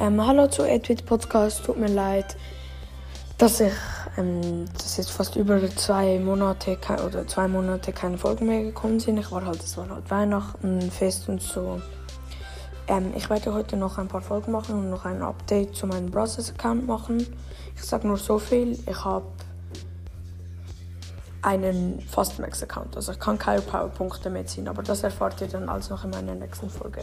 Ähm, hallo zu Edwin Podcast. Tut mir leid, dass ich ähm, dass jetzt fast über zwei Monate oder zwei Monate keine Folgen mehr gekommen sind. Ich war halt, es war halt Weihnachten, Fest und so. Ähm, ich werde heute noch ein paar Folgen machen und noch ein Update zu meinem Browsers Account machen. Ich sage nur so viel. Ich habe einen Fastmax Account, also ich kann keine Powerpunkte mehr ziehen, aber das erfahrt ihr dann alles noch in meiner nächsten Folge.